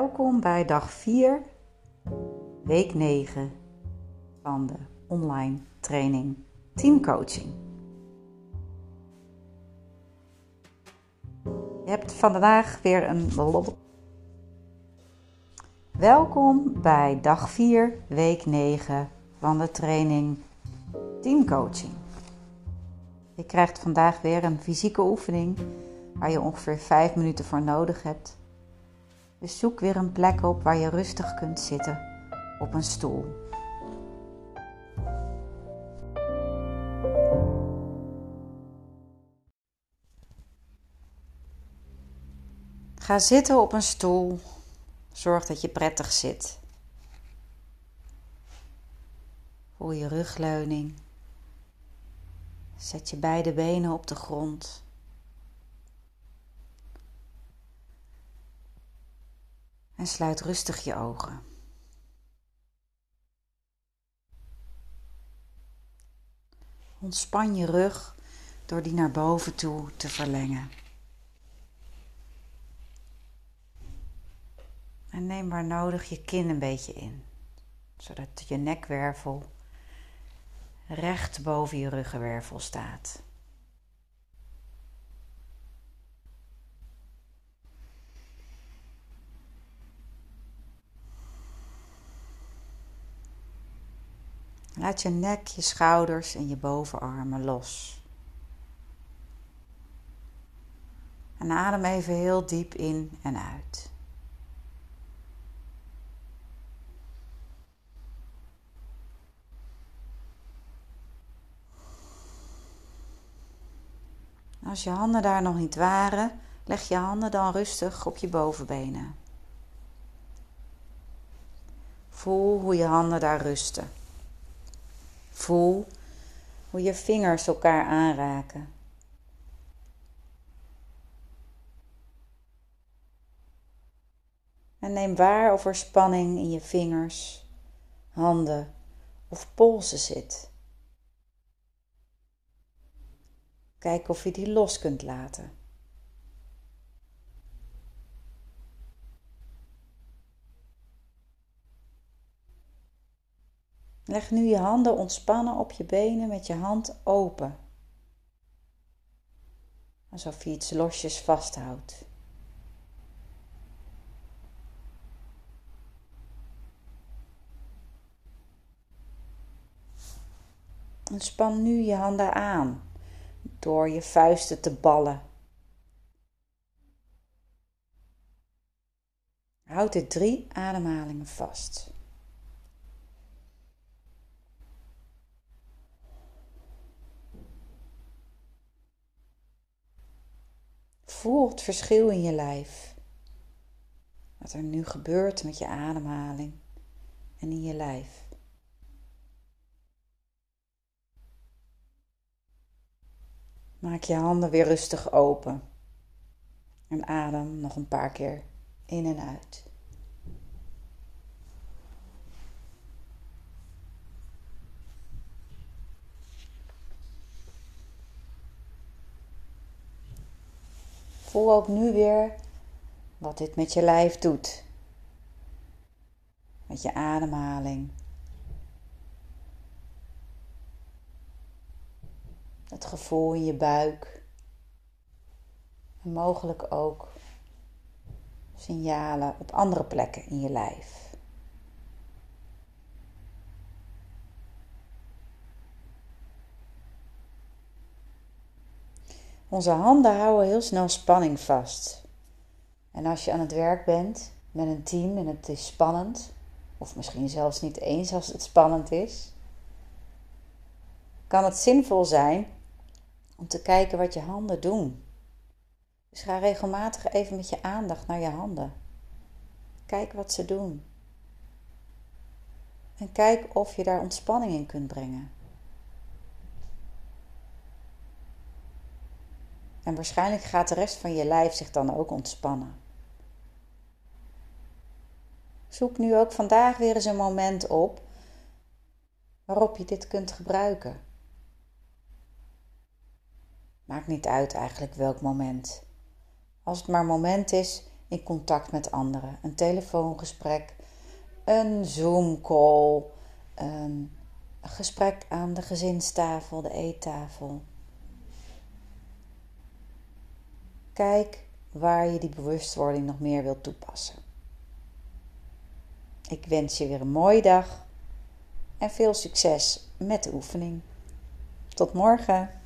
Welkom bij dag 4, week 9 van de online training teamcoaching. Je hebt vandaag weer een Welkom bij dag 4, week 9 van de training teamcoaching. Je krijgt vandaag weer een fysieke oefening waar je ongeveer 5 minuten voor nodig hebt dus zoek weer een plek op waar je rustig kunt zitten op een stoel. Ga zitten op een stoel. Zorg dat je prettig zit. Voel je rugleuning. Zet je beide benen op de grond. En sluit rustig je ogen. Ontspan je rug door die naar boven toe te verlengen. En neem waar nodig je kin een beetje in, zodat je nekwervel recht boven je ruggenwervel staat. Laat je nek, je schouders en je bovenarmen los. En adem even heel diep in en uit. Als je handen daar nog niet waren, leg je handen dan rustig op je bovenbenen. Voel hoe je handen daar rusten. Voel hoe je vingers elkaar aanraken. En neem waar of er spanning in je vingers, handen of polsen zit. Kijk of je die los kunt laten. Leg nu je handen ontspannen op je benen met je hand open. Alsof je iets losjes vasthoudt. Ontspan nu je handen aan door je vuisten te ballen. Houd dit drie ademhalingen vast. Voel het verschil in je lijf. Wat er nu gebeurt met je ademhaling en in je lijf. Maak je handen weer rustig open en adem nog een paar keer in en uit. Voel ook nu weer wat dit met je lijf doet. Met je ademhaling. Het gevoel in je buik. En mogelijk ook signalen op andere plekken in je lijf. Onze handen houden heel snel spanning vast. En als je aan het werk bent met een team en het is spannend, of misschien zelfs niet eens als het spannend is, kan het zinvol zijn om te kijken wat je handen doen. Dus ga regelmatig even met je aandacht naar je handen. Kijk wat ze doen. En kijk of je daar ontspanning in kunt brengen. En waarschijnlijk gaat de rest van je lijf zich dan ook ontspannen. Zoek nu ook vandaag weer eens een moment op waarop je dit kunt gebruiken. Maakt niet uit eigenlijk welk moment. Als het maar moment is in contact met anderen. Een telefoongesprek, een Zoom-call, een gesprek aan de gezinstafel, de eettafel. Kijk waar je die bewustwording nog meer wilt toepassen. Ik wens je weer een mooie dag en veel succes met de oefening. Tot morgen.